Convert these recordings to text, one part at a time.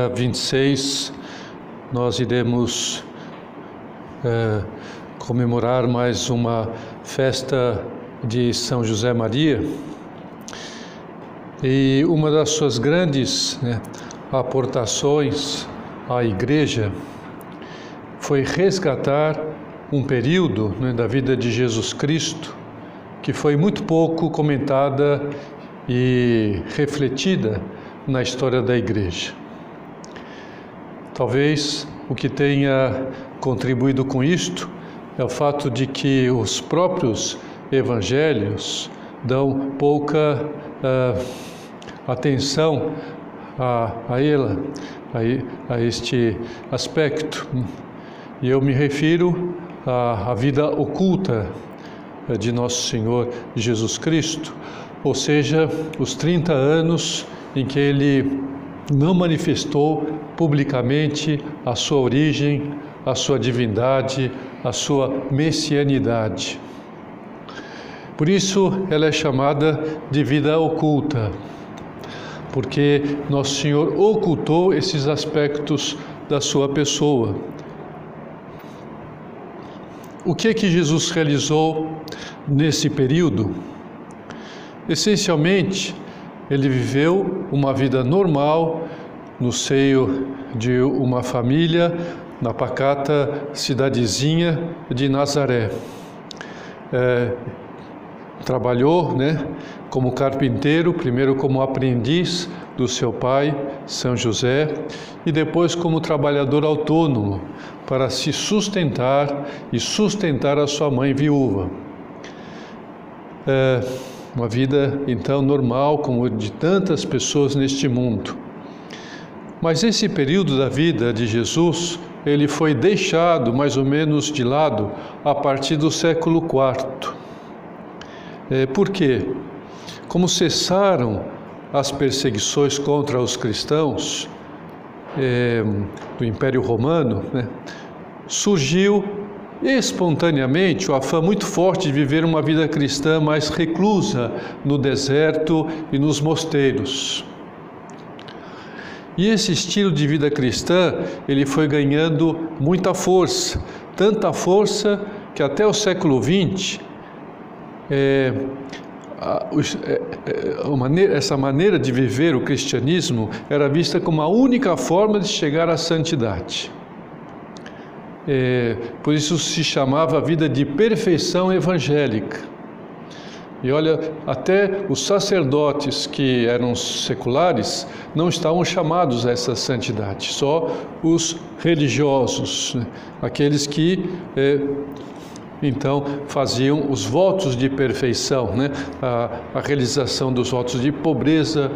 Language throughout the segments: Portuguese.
dia 26, nós iremos é, comemorar mais uma festa de São José Maria. E uma das suas grandes né, aportações à Igreja foi resgatar um período né, da vida de Jesus Cristo que foi muito pouco comentada e refletida na história da Igreja. Talvez o que tenha contribuído com isto é o fato de que os próprios evangelhos dão pouca uh, atenção a, a ela, a, a, este aspecto. E eu me refiro à, à vida oculta de Nosso Senhor Jesus Cristo, ou seja, os 30 anos em que ele não manifestou publicamente a sua origem, a sua divindade, a sua messianidade. Por isso ela é chamada de vida oculta, porque Nosso Senhor ocultou esses aspectos da sua pessoa. O que é que Jesus realizou nesse período? Essencialmente, ele viveu uma vida normal no seio de uma família na pacata cidadezinha de Nazaré. É, trabalhou né, como carpinteiro, primeiro como aprendiz do seu pai, São José, e depois como trabalhador autônomo para se sustentar e sustentar a sua mãe viúva. É, uma vida então normal, como de tantas pessoas neste mundo. Mas esse período da vida de Jesus, ele foi deixado mais ou menos de lado a partir do século IV. É, por quê? Como cessaram as perseguições contra os cristãos é, do Império Romano, né, surgiu espontaneamente o afã muito forte de viver uma vida cristã mais reclusa no deserto e nos mosteiros. E esse estilo de vida cristã, ele foi ganhando muita força, tanta força que até o século XX, é, a, é, é, a maneira, essa maneira de viver o cristianismo era vista como a única forma de chegar à santidade. É, por isso se chamava a vida de perfeição evangélica. E olha, até os sacerdotes que eram seculares não estavam chamados a essa santidade, só os religiosos, né? aqueles que é, então faziam os votos de perfeição, né? a, a realização dos votos de pobreza.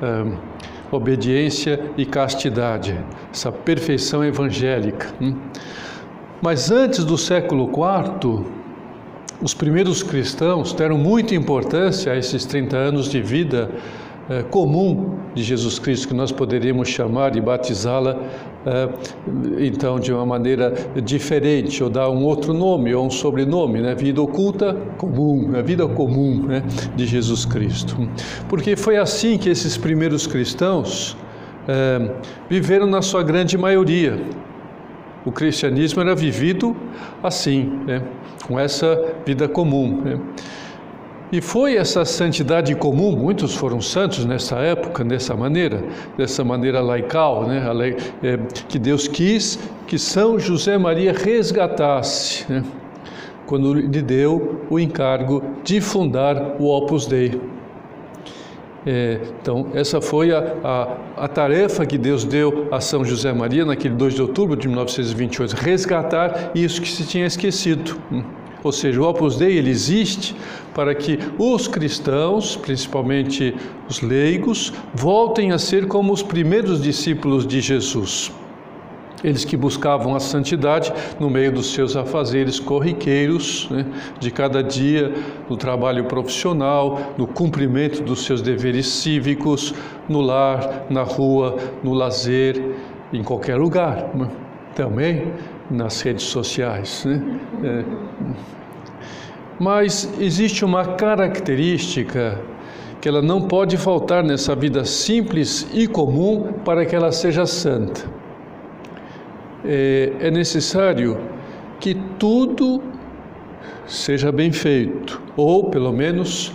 É, obediência e castidade, essa perfeição evangélica. Hum? Mas antes do século IV, os primeiros cristãos deram muita importância a esses 30 anos de vida eh, comum de Jesus Cristo, que nós poderíamos chamar e batizá-la então de uma maneira diferente, ou dar um outro nome ou um sobrenome, né? vida oculta comum, a vida comum né? de Jesus Cristo. Porque foi assim que esses primeiros cristãos eh, viveram na sua grande maioria. O cristianismo era vivido assim, né? com essa vida comum. Né? E foi essa santidade comum, muitos foram santos nessa época, dessa maneira, dessa maneira laical, né? É, que Deus quis que São José Maria resgatasse, né? quando lhe deu o encargo de fundar o Opus Dei. É, então, essa foi a, a, a, tarefa que Deus deu a São José Maria naquele 2 de outubro de 1928, resgatar isso que se tinha esquecido. Ou seja, o Opus Dei ele existe para que os cristãos, principalmente os leigos, voltem a ser como os primeiros discípulos de Jesus. Eles que buscavam a santidade no meio dos seus afazeres corriqueiros, né, de cada dia, no trabalho profissional, no cumprimento dos seus deveres cívicos, no lar, na rua, no lazer, em qualquer lugar. Né, também nas redes sociais. Né? É. Mas existe uma característica que ela não pode faltar nessa vida simples e comum para que ela seja santa. É, é necessário que tudo seja bem feito, ou pelo menos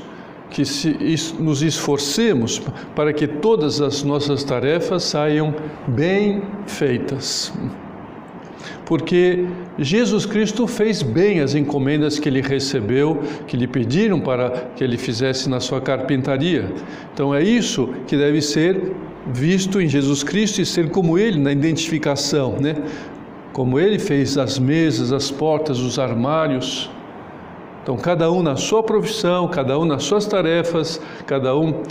que se, nos esforcemos para que todas as nossas tarefas saiam bem feitas porque Jesus Cristo fez bem as encomendas que ele recebeu, que lhe pediram para que ele fizesse na sua carpintaria. Então é isso que deve ser visto em Jesus Cristo e ser como ele na identificação, né? Como ele fez as mesas, as portas, os armários. Então, cada um na sua profissão, cada um nas suas tarefas, cada um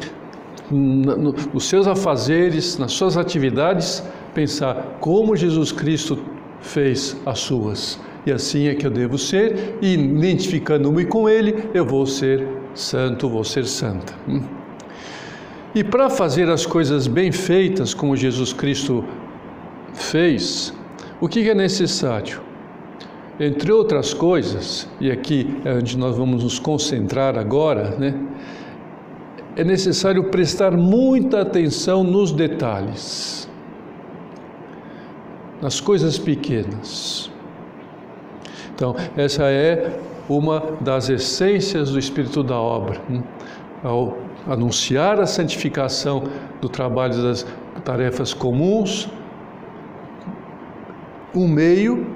nos seus afazeres, nas suas atividades, pensar como Jesus Cristo fez as suas. E assim é que eu devo ser, e identificando-me com Ele, eu vou ser santo, vou ser santa. Hum? E para fazer as coisas bem feitas, como Jesus Cristo fez, o que é necessário? Entre outras coisas, e aqui é onde nós vamos nos concentrar agora, né? É necessário prestar muita atenção nos detalhes nas coisas pequenas. Então, essa é uma das essências do espírito da obra. Hum? Ao anunciar a santificação do trabalho das tarefas comuns, um meio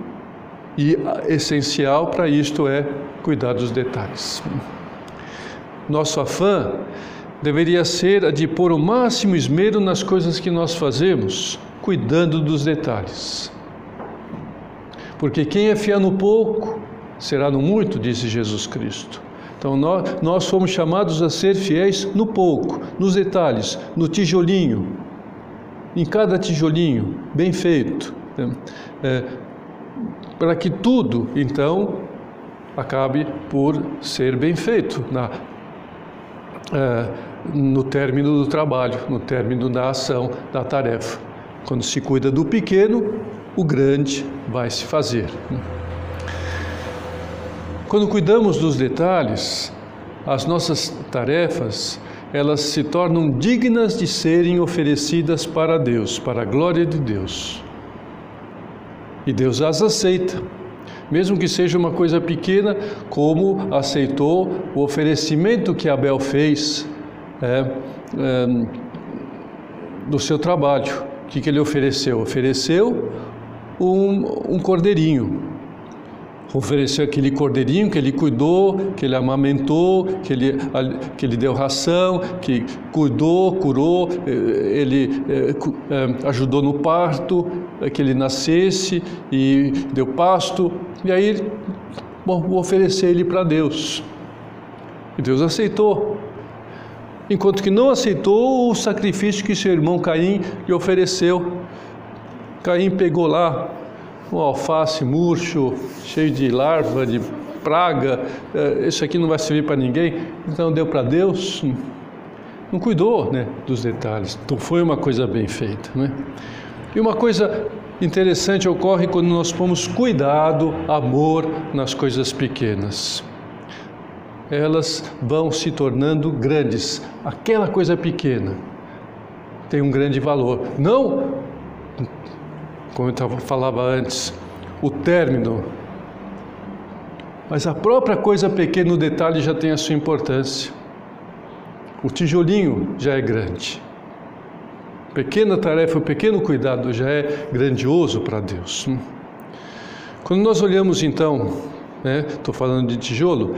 e essencial para isto é cuidar dos detalhes. Nosso afã deveria ser a de pôr o máximo esmero nas coisas que nós fazemos, cuidando dos detalhes. Porque quem é fiel no pouco será no muito, disse Jesus Cristo. Então nós, nós fomos chamados a ser fiéis no pouco, nos detalhes, no tijolinho, em cada tijolinho, bem feito, né? é, para que tudo, então, acabe por ser bem feito na, é, no término do trabalho, no término da ação, da tarefa. Quando se cuida do pequeno, o grande vai se fazer. Quando cuidamos dos detalhes, as nossas tarefas, elas se tornam dignas de serem oferecidas para Deus, para a glória de Deus. E Deus as aceita, mesmo que seja uma coisa pequena, como aceitou o oferecimento que Abel fez é, é, do seu trabalho. O que, que ele ofereceu? Ofereceu um, um cordeirinho. Ofereceu aquele cordeirinho que ele cuidou, que ele amamentou, que ele, que ele deu ração, que cuidou, curou, eh, ele eh, eh, ajudou no parto, que ele nascesse e deu pasto. E aí, bom, vou oferecer ele para Deus. E Deus aceitou enquanto que não aceitou o sacrifício que seu irmão Caim lhe ofereceu. Caim pegou lá um alface murcho, cheio de larva, de praga, é, isso aqui não vai servir para ninguém, então deu para Deus. Não cuidou né, dos detalhes, então foi uma coisa bem feita. Né? E uma coisa interessante ocorre quando nós pomos cuidado, amor nas coisas pequenas elas vão se tornando grandes. Aquela coisa pequena tem um grande valor. Não, como eu falava antes, o término, mas a própria coisa pequena, o detalhe já tem a sua importância. O tijolinho já é grande. Pequena tarefa, o pequeno cuidado já é grandioso para Deus. Quando nós olhamos então, estou né, falando de tijolo,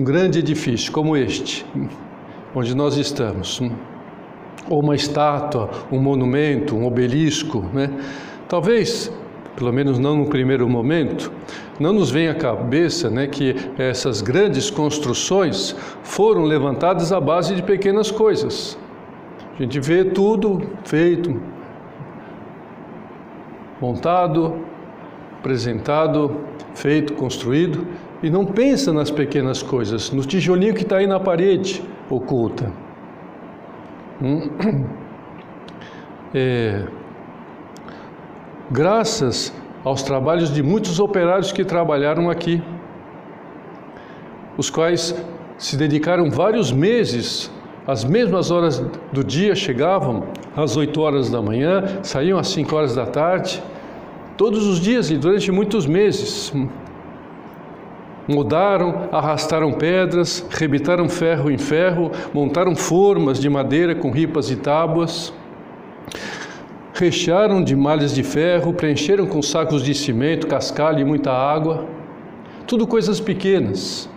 um grande edifício como este, onde nós estamos, ou uma estátua, um monumento, um obelisco, né? talvez, pelo menos não no primeiro momento, não nos venha à cabeça né, que essas grandes construções foram levantadas à base de pequenas coisas. A gente vê tudo feito, montado, apresentado, feito, construído, e não pensa nas pequenas coisas, no tijolinho que está aí na parede oculta. Hum? É, graças aos trabalhos de muitos operários que trabalharam aqui, os quais se dedicaram vários meses às mesmas horas do dia chegavam, às 8 horas da manhã, saíam às 5 horas da tarde, todos os dias e durante muitos meses. Mudaram, arrastaram pedras, rebitaram ferro em ferro, montaram formas de madeira com ripas e tábuas, rechearam de malhas de ferro, preencheram com sacos de cimento, cascalho e muita água. Tudo coisas pequenas.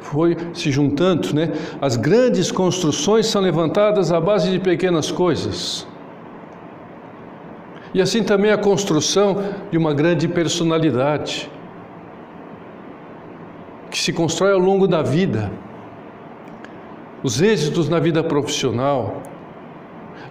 Foi se juntando, né? As grandes construções são levantadas à base de pequenas coisas. E assim também a construção de uma grande personalidade que se constrói ao longo da vida. Os êxitos na vida profissional,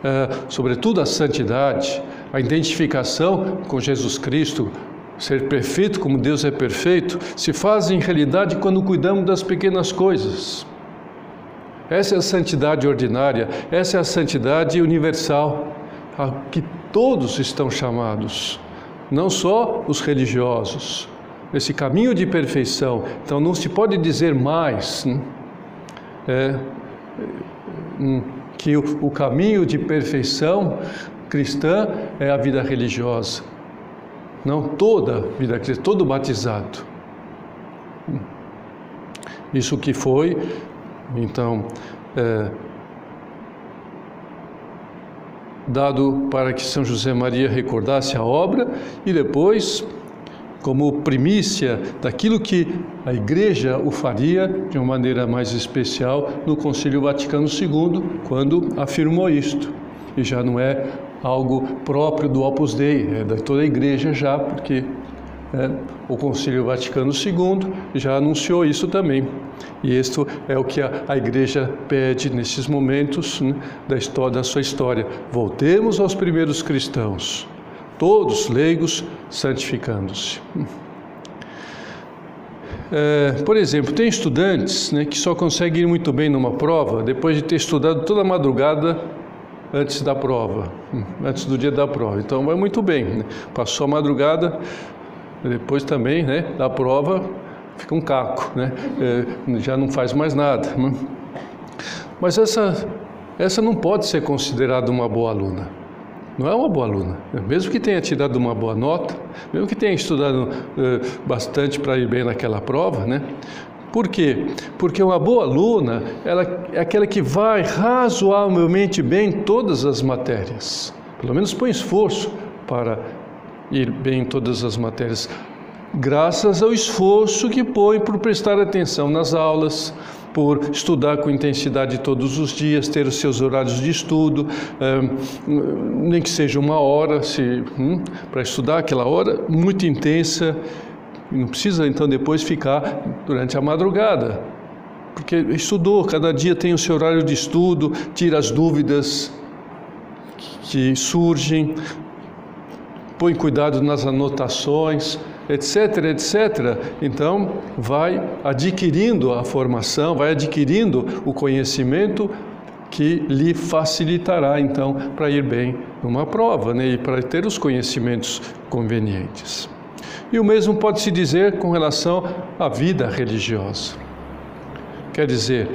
é, sobretudo a santidade, a identificação com Jesus Cristo, ser perfeito como Deus é perfeito, se fazem realidade quando cuidamos das pequenas coisas. Essa é a santidade ordinária, essa é a santidade universal, a que todos estão chamados, não só os religiosos esse caminho de perfeição. Então não se pode dizer mais né? é, hum, que o, o caminho de perfeição cristã é a vida religiosa. Não toda vida cristã, todo batizado. Isso que foi, então, é, dado para que São José Maria recordasse a obra e depois como primícia daquilo que a Igreja o faria de uma maneira mais especial no Concílio Vaticano II, quando afirmou isto. E já não é algo próprio do Opus Dei, é de toda a Igreja já, porque é, o Concílio Vaticano II já anunciou isso também. E isto é o que a, a Igreja pede nesses momentos né, da, história, da sua história. Voltemos aos primeiros cristãos todos leigos santificando-se. É, por exemplo, tem estudantes né, que só conseguem ir muito bem numa prova depois de ter estudado toda a madrugada antes da prova, antes do dia da prova. Então vai muito bem. Né? Passou a madrugada, depois também né, da prova, fica um caco, né? É, já não faz mais nada. Né? Mas essa, essa não pode ser considerada uma boa aluna não é uma boa aluna. Mesmo que tenha tirado uma boa nota, mesmo que tenha estudado uh, bastante para ir bem naquela prova, né? Por quê? Porque uma boa aluna ela é aquela que vai razoavelmente bem em todas as matérias. Pelo menos põe esforço para ir bem em todas as matérias, graças ao esforço que põe por prestar atenção nas aulas, por estudar com intensidade todos os dias, ter os seus horários de estudo, nem que seja uma hora hum, para estudar aquela hora muito intensa. Não precisa então depois ficar durante a madrugada, porque estudou, cada dia tem o seu horário de estudo, tira as dúvidas que surgem, põe cuidado nas anotações etc, etc. Então, vai adquirindo a formação, vai adquirindo o conhecimento que lhe facilitará então para ir bem numa prova, né, e para ter os conhecimentos convenientes. E o mesmo pode se dizer com relação à vida religiosa. Quer dizer,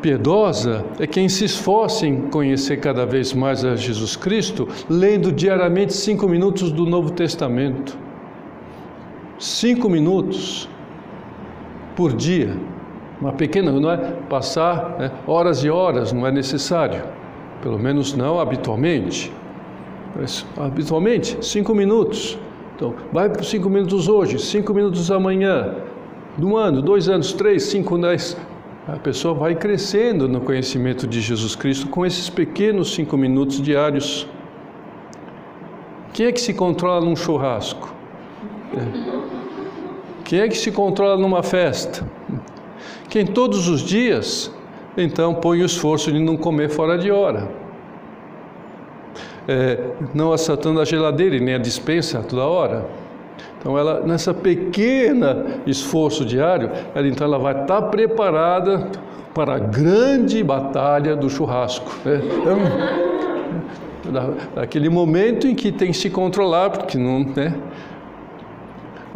piedosa é quem se esforça em conhecer cada vez mais a Jesus Cristo, lendo diariamente cinco minutos do Novo Testamento cinco minutos por dia, uma pequena, não é passar né, horas e horas, não é necessário, pelo menos não habitualmente. Mas, habitualmente, cinco minutos. Então, vai para cinco minutos hoje, cinco minutos amanhã, um ano, dois anos, três, cinco, dez. A pessoa vai crescendo no conhecimento de Jesus Cristo com esses pequenos cinco minutos diários. Quem é que se controla num churrasco? É. Quem é que se controla numa festa? Quem todos os dias, então, põe o esforço de não comer fora de hora. É, não assaltando a geladeira e nem a dispensa toda hora. Então, ela, nessa pequena esforço diário, ela então ela vai estar preparada para a grande batalha do churrasco. Né? Então, daquele momento em que tem que se controlar, porque não, né?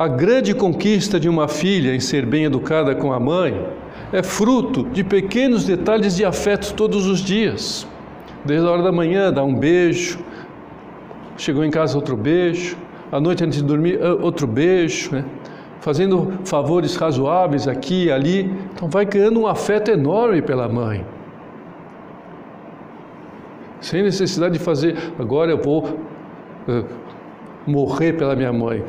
A grande conquista de uma filha em ser bem educada com a mãe é fruto de pequenos detalhes de afeto todos os dias. Desde a hora da manhã, dá um beijo, chegou em casa outro beijo, à noite antes de dormir outro beijo, né? fazendo favores razoáveis aqui e ali. Então vai criando um afeto enorme pela mãe. Sem necessidade de fazer, agora eu vou uh, morrer pela minha mãe.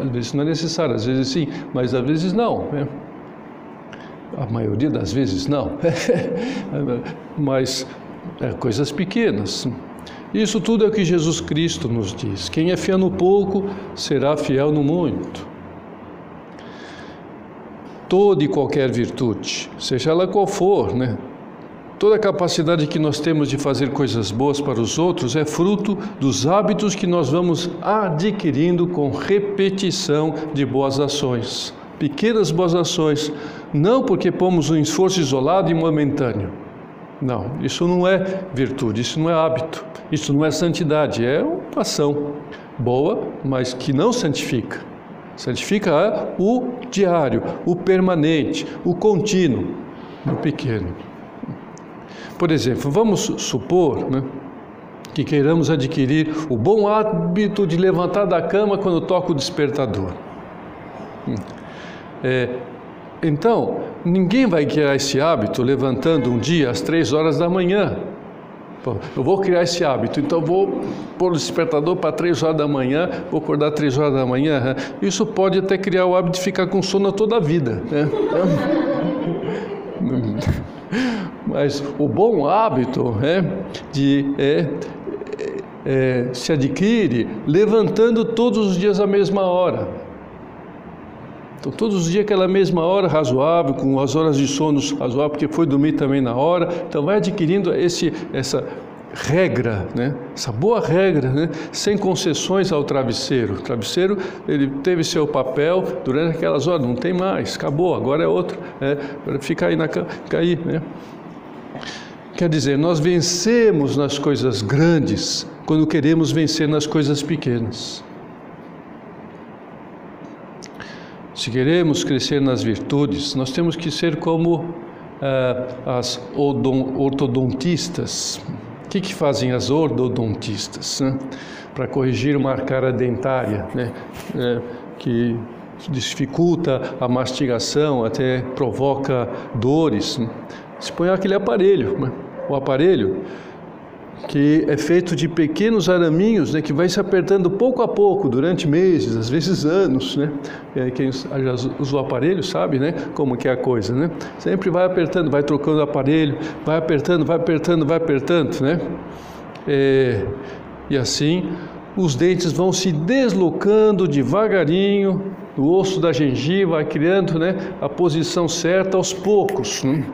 Às vezes não é necessário, às vezes sim, mas às vezes não. Né? A maioria das vezes não. mas é, coisas pequenas. Isso tudo é o que Jesus Cristo nos diz. Quem é fiel no pouco será fiel no muito. Toda e qualquer virtude, seja ela qual for, né? Toda a capacidade que nós temos de fazer coisas boas para os outros é fruto dos hábitos que nós vamos adquirindo com repetição de boas ações. Pequenas boas ações, não porque pomos um esforço isolado e momentâneo. Não, isso não é virtude, isso não é hábito, isso não é santidade, é uma ação boa, mas que não santifica. Santifica o diário, o permanente, o contínuo, no pequeno. Por exemplo, vamos supor né, que queiramos adquirir o bom hábito de levantar da cama quando toca o despertador. Hum. É, então, ninguém vai criar esse hábito levantando um dia às três horas da manhã. eu vou criar esse hábito, então vou pôr o despertador para três horas da manhã, vou acordar três horas da manhã. Isso pode até criar o hábito de ficar com sono toda a vida. Né? Mas o bom hábito é, de, é, é, se adquire levantando todos os dias à mesma hora. Então, todos os dias aquela mesma hora razoável, com as horas de sono razoável, porque foi dormir também na hora. Então, vai adquirindo esse, essa regra, né? essa boa regra, né? sem concessões ao travesseiro. O travesseiro ele teve seu papel durante aquelas horas, não tem mais, acabou, agora é outro. Né? Fica aí na cair. Né? Quer dizer, nós vencemos nas coisas grandes quando queremos vencer nas coisas pequenas. Se queremos crescer nas virtudes, nós temos que ser como ah, as ortodontistas. O que, que fazem as ortodontistas? Né? Para corrigir uma arcada dentária, né? É, que dificulta a mastigação, até provoca dores. Né? Se põe aquele aparelho. Né? O aparelho que é feito de pequenos araminhos, né, que vai se apertando pouco a pouco durante meses, às vezes anos, né? É, quem já usou o aparelho sabe, né, como que é a coisa, né? Sempre vai apertando, vai trocando o aparelho, vai apertando, vai apertando, vai apertando, né? É, e assim os dentes vão se deslocando devagarinho do osso da gengiva, vai criando, né, a posição certa aos poucos. Né?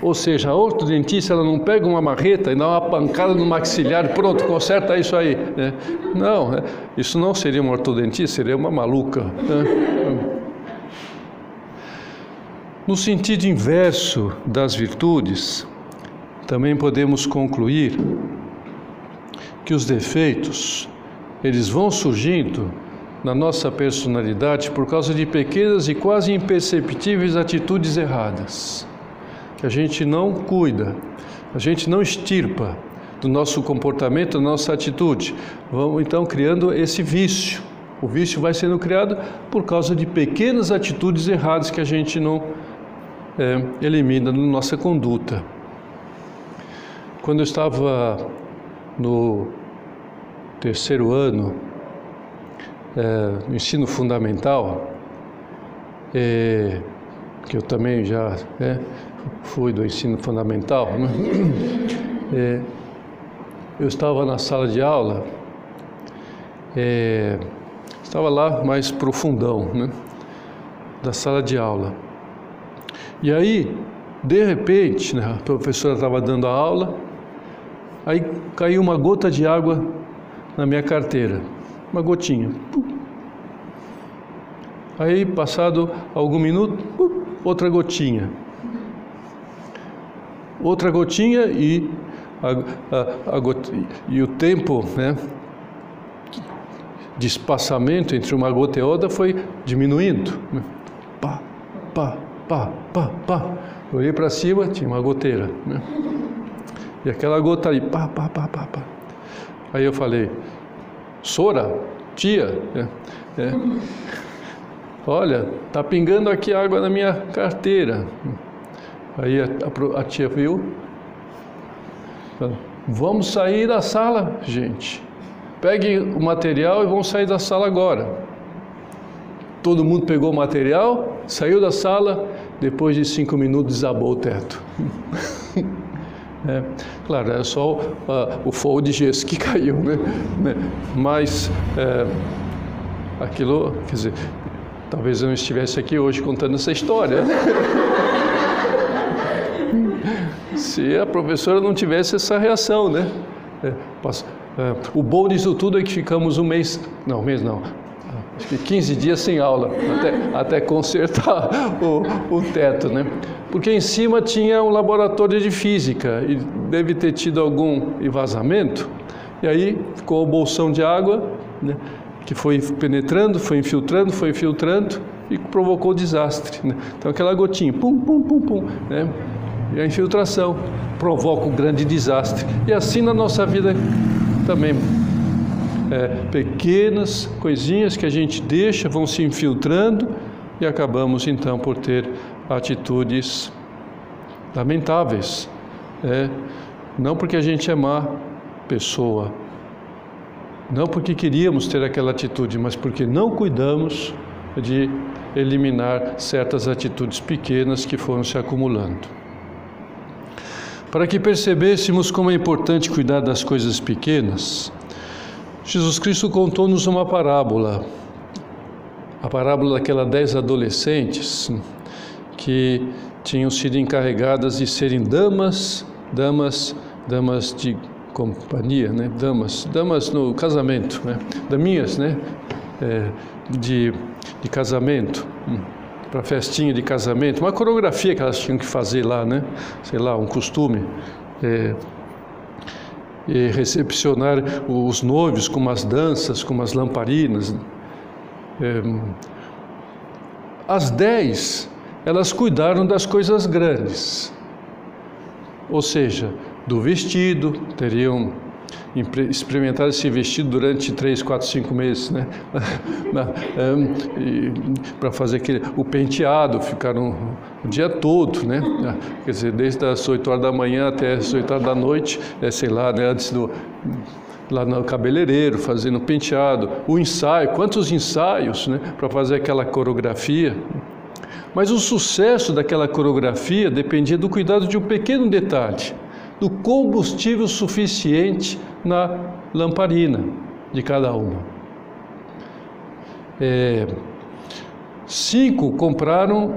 Ou seja, a ortodontista ela não pega uma marreta e dá uma pancada no maxilar pronto, conserta isso aí. Né? Não, né? isso não seria uma ortodontista, seria uma maluca. Né? No sentido inverso das virtudes, também podemos concluir que os defeitos eles vão surgindo na nossa personalidade por causa de pequenas e quase imperceptíveis atitudes erradas que a gente não cuida, a gente não estirpa do nosso comportamento, da nossa atitude. Vamos então criando esse vício. O vício vai sendo criado por causa de pequenas atitudes erradas que a gente não é, elimina na nossa conduta. Quando eu estava no terceiro ano, é, no ensino fundamental, é, que eu também já é, fui do ensino fundamental, né? é, eu estava na sala de aula, é, estava lá mais profundão, né? Da sala de aula. E aí, de repente, né, a professora estava dando a aula, aí caiu uma gota de água na minha carteira, uma gotinha. Aí, passado algum minuto, outra gotinha outra gotinha e, a, a, a e o tempo né, de espaçamento entre uma gota e outra foi diminuindo. Pá, pá, pá, pá, pá. Eu olhei para cima, tinha uma goteira. Né? E aquela gota ali, pá, pá, pá, pá, pá. Aí eu falei, Sora, tia, né? é, olha, tá pingando aqui água na minha carteira. Aí a, a, tia viu, vamos sair da sala, gente. Pegue o material e vamos sair da sala agora. Todo mundo pegou o material, saiu da sala, depois de cinco minutos desabou o teto. É, claro, é só uh, o fogo de gesso que caiu, né? Mas é, aquilo, quer dizer, talvez eu não estivesse aqui hoje contando essa história. Se a professora não tivesse essa reação, né? É, é, o bom disso tudo é que ficamos um mês, não, um mês não, acho que 15 dias sem aula, até, até consertar o, o teto, né? Porque em cima tinha um laboratório de física e deve ter tido algum vazamento, e aí ficou o bolsão de água, né? Que foi penetrando, foi infiltrando, foi infiltrando e provocou o desastre. Né? Então aquela gotinha, pum, pum, pum, pum, né? e a infiltração provoca um grande desastre. E assim na nossa vida também é, pequenas coisinhas que a gente deixa vão se infiltrando e acabamos então por ter atitudes lamentáveis. É, não porque a gente é má pessoa, não porque queríamos ter aquela atitude, mas porque não cuidamos de eliminar certas atitudes pequenas que foram se acumulando. Para que percebêssemos como é importante cuidar das coisas pequenas, Jesus Cristo contou-nos uma parábola, a parábola daquelas dez adolescentes que tinham sido encarregadas de serem damas, damas, damas de companhia, né? Damas, damas no casamento, né? Daminhas, né? É, de, de casamento, hum, para festinha de casamento, uma coreografia que elas tinham que fazer lá, né? Sei lá, um costume. É, e recepcionar os noivos com umas danças, com umas lamparinas. É, as dez, elas cuidaram das coisas grandes, ou seja, do vestido, teriam experimentado esse vestido durante três, quatro, cinco meses, né? Para fazer aquele, o penteado, ficaram o dia todo, né? Quer dizer, desde as 8 horas da manhã até as 8 horas da noite, é, sei lá, né? antes do lá no cabeleireiro, fazendo penteado, o ensaio, quantos ensaios, né? Para fazer aquela coreografia. Mas o sucesso daquela coreografia dependia do cuidado de um pequeno detalhe, do combustível suficiente na lamparina de cada uma. É, cinco compraram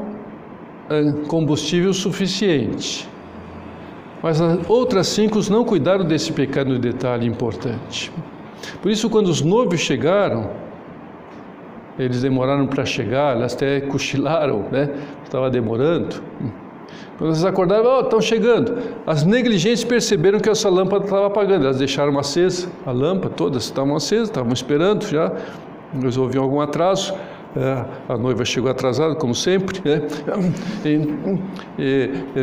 é, combustível suficiente, mas as outras cinco não cuidaram desse pequeno detalhe importante. Por isso, quando os noivos chegaram, eles demoraram para chegar, elas até cochilaram, né? Estava demorando. Quando eles acordaram, oh, estão chegando. As negligentes perceberam que essa lâmpada estava apagando. Elas deixaram acesa, a lâmpada, todas estavam acesas, estavam esperando já. Eles ouviam algum atraso. É, a noiva chegou atrasada, como sempre, né?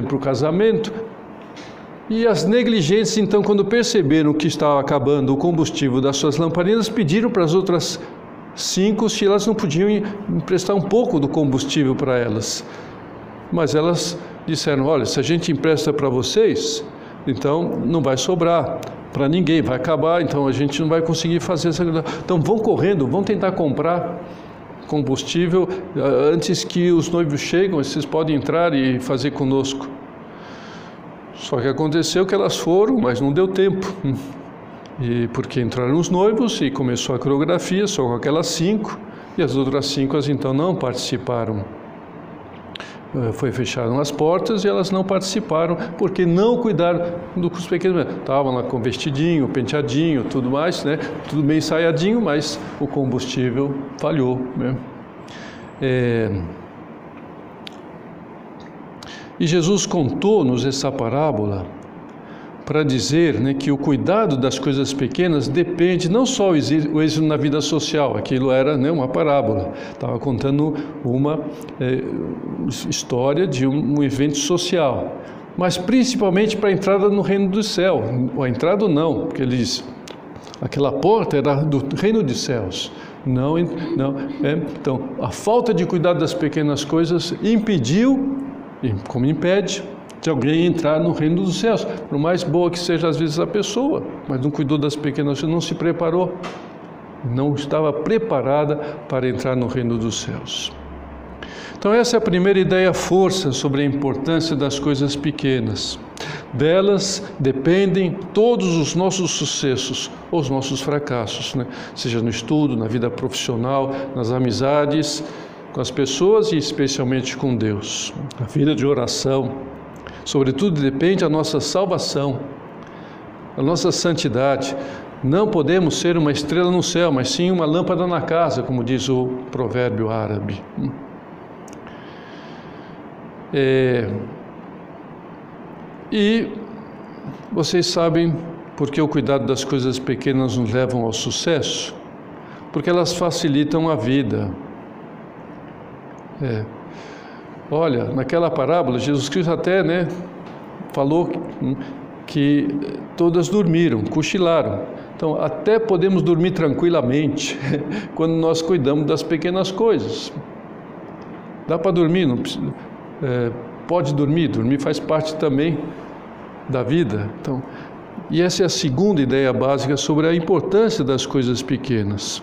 para o casamento. E as negligentes, então, quando perceberam que estava acabando o combustível das suas lamparinas, pediram para as outras cinco se elas não podiam emprestar um pouco do combustível para elas. Mas elas disseram: olha, se a gente empresta para vocês, então não vai sobrar para ninguém, vai acabar, então a gente não vai conseguir fazer essa. Então vão correndo, vão tentar comprar combustível eh, antes que os noivos chegam, vocês podem entrar e fazer conosco. Só que aconteceu que elas foram, mas não deu tempo. E porque entraram os noivos e começou a coreografia, só com aquelas cinco, e as outras cinco as então não participaram. Eh, foi fecharam as portas e elas não participaram porque não cuidaram dos pequenos. Estavam lá com vestidinho, penteadinho, tudo mais, né? Tudo bem ensaiadinho, mas o combustível falhou. Né? É... E Jesus contou-nos essa parábola para dizer né, que o cuidado das coisas pequenas depende não só o êxito na vida social, aquilo era né, uma parábola, estava contando uma é, história de um, um evento social, mas principalmente para a entrada no reino do céu. A entrada não, porque ele diz, aquela porta era do reino dos céus. Não, não. É, então, a falta de cuidado das pequenas coisas impediu, como impede, de alguém entrar no reino dos céus. Por mais boa que seja às vezes a pessoa, mas não cuidou das pequenas coisas, não se preparou, não estava preparada para entrar no reino dos céus. Então, essa é a primeira ideia força sobre a importância das coisas pequenas. Delas dependem todos os nossos sucessos os nossos fracassos, né? seja no estudo, na vida profissional, nas amizades com as pessoas e especialmente com Deus. A vida de oração, sobretudo, depende a nossa salvação, a nossa santidade. Não podemos ser uma estrela no céu, mas sim uma lâmpada na casa, como diz o provérbio árabe. É, e vocês sabem por que o cuidado das coisas pequenas nos levam ao sucesso? Porque elas facilitam a vida. É. Olha, naquela parábola, Jesus Cristo até né, falou que, todas dormiram, cochilaram. Então, até podemos dormir tranquilamente quando nós cuidamos das pequenas coisas. Dá para dormir, não precisa, é, pode dormir, dormir faz parte também da vida. Então, e essa é a segunda ideia básica sobre a importância das coisas pequenas.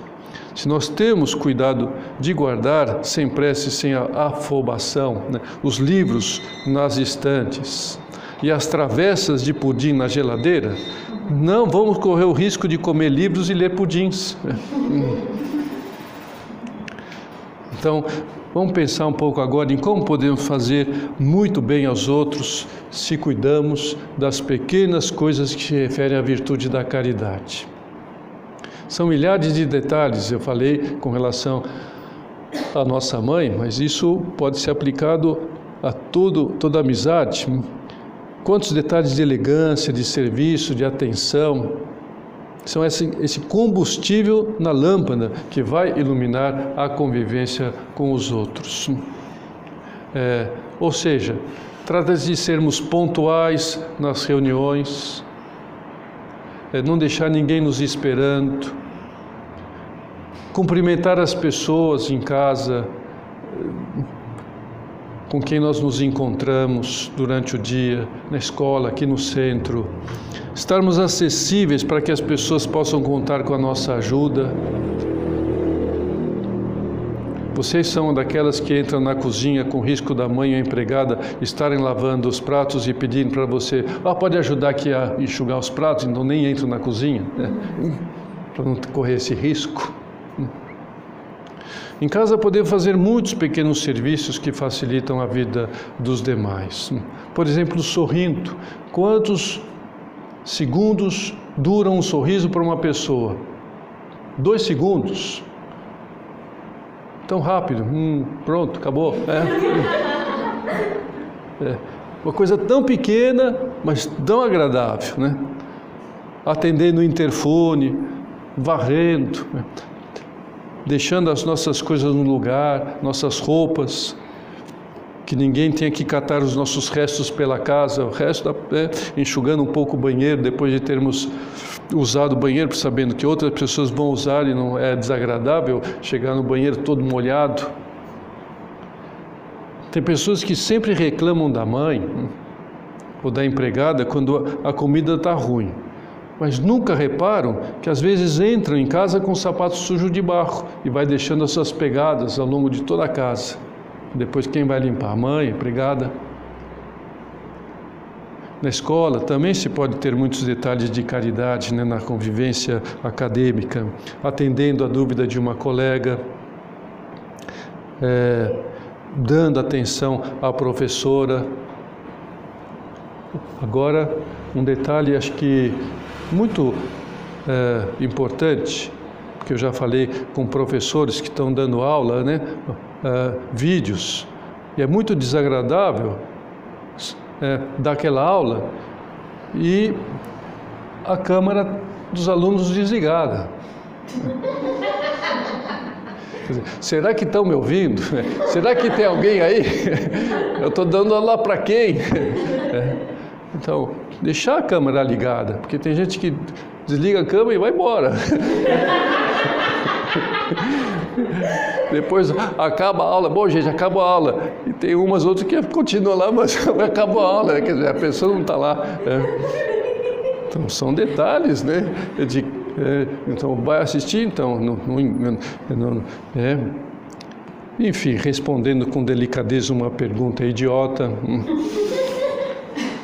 Se nós temos cuidado de guardar sem prece, sem afobação, né, os livros nas estantes e as travessas de pudim na geladeira, não vamos correr o risco de comer livros e ler pudins. Então, vamos pensar um pouco agora em como podemos fazer muito bem aos outros se cuidamos das pequenas coisas que se referem à virtude da caridade. São milhares de detalhes, eu falei com relação à nossa mãe, mas isso pode ser aplicado a tudo, toda amizade. Quantos detalhes de elegância, de serviço, de atenção, são esse, esse combustível na lâmpada que vai iluminar a convivência com os outros. É, ou seja, trata-se de sermos pontuais nas reuniões, é não deixar ninguém nos esperando, cumprimentar as pessoas em casa, com quem nós nos encontramos durante o dia, na escola, aqui no centro, estarmos acessíveis para que as pessoas possam contar com a nossa ajuda. Vocês são daquelas que entram na cozinha com risco da mãe ou empregada estarem lavando os pratos e pedindo para você, ah, pode ajudar aqui a enxugar os pratos, então nem entro na cozinha, né? para não correr esse risco. Em casa podemos fazer muitos pequenos serviços que facilitam a vida dos demais. Por exemplo, sorrindo. Quantos segundos dura um sorriso para uma pessoa? Dois segundos tão rápido, hum, pronto, acabou. É. É. Uma coisa tão pequena, mas tão agradável, né? Atendendo o interfone, varrendo, né? deixando as nossas coisas no lugar, nossas roupas, que ninguém tenha que catar os nossos restos pela casa, o resto é, enxugando um pouco o banheiro depois de termos usado o banheiro, sabendo que outras pessoas vão usar e não é desagradável chegar no banheiro todo molhado. Tem pessoas que sempre reclamam da mãe ou da empregada quando a comida está ruim, mas nunca reparam que às vezes entram em casa com sapato sujo de barro e vai deixando as suas pegadas ao longo de toda a casa. Depois quem vai limpar? A mãe, a empregada. Na escola também se pode ter muitos detalhes de caridade né, na convivência acadêmica, atendendo a dúvida de uma colega, é, dando atenção à professora. Agora, um detalhe acho que muito é, importante, que eu já falei com professores que estão dando aula, né? Uh, vídeos. E é muito desagradável é, dar aquela aula e a câmera dos alunos desligada. Será que estão me ouvindo? Será que tem alguém aí? Eu estou dando aula para quem? É. Então, deixar a câmera ligada, porque tem gente que desliga a câmera e vai embora. Depois acaba a aula, bom gente, acaba a aula. E tem umas outras que continuam lá, mas acabou a aula, quer dizer, a pessoa não está lá. É. Então são detalhes, né? De é, então, vai assistir, então, não, não, não, é. Enfim, respondendo com delicadeza uma pergunta idiota. Hum.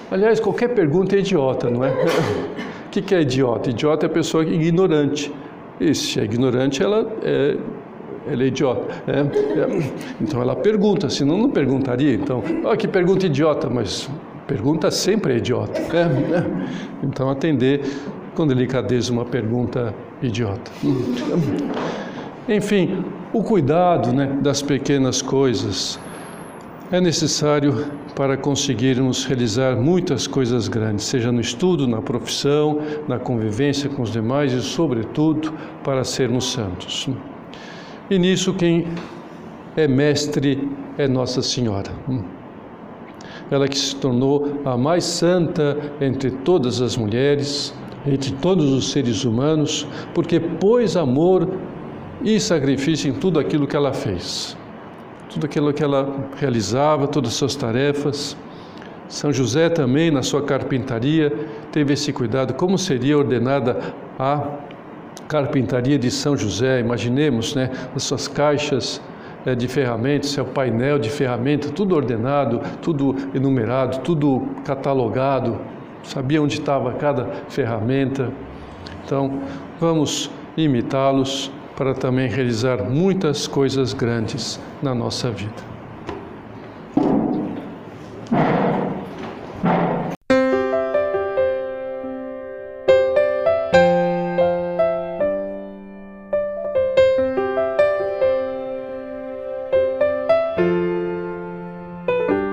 Aliás, qualquer pergunta é idiota, não é? O que é idiota? Idiota é a pessoa ignorante. E se é ignorante, ela é, ela é idiota. É, é. Então ela pergunta, senão não perguntaria. Então, olha que pergunta idiota, mas pergunta sempre é idiota. É, é. Então atender com delicadeza uma pergunta idiota. Enfim, o cuidado né, das pequenas coisas é necessário para conseguirmos realizar muitas coisas grandes, seja no estudo, na profissão, na convivência com os demais e, sobretudo, para sermos santos. E nisso, quem é mestre é Nossa Senhora. Ela que se tornou a mais santa entre todas as mulheres, entre todos os seres humanos, porque pôs amor e sacrifício em tudo aquilo que ela fez, tudo aquilo que ela realizava, todas as suas tarefas. São José também, na sua carpintaria, teve esse cuidado. Como seria ordenada a carpintaria de São José? Imaginemos, né, as suas caixas eh, de ferramentas, seu painel de ferramentas, tudo ordenado, tudo enumerado, tudo catalogado, sabia onde estava cada ferramenta. Então, vamos imitá-los para também realizar muitas coisas grandes na nossa vida.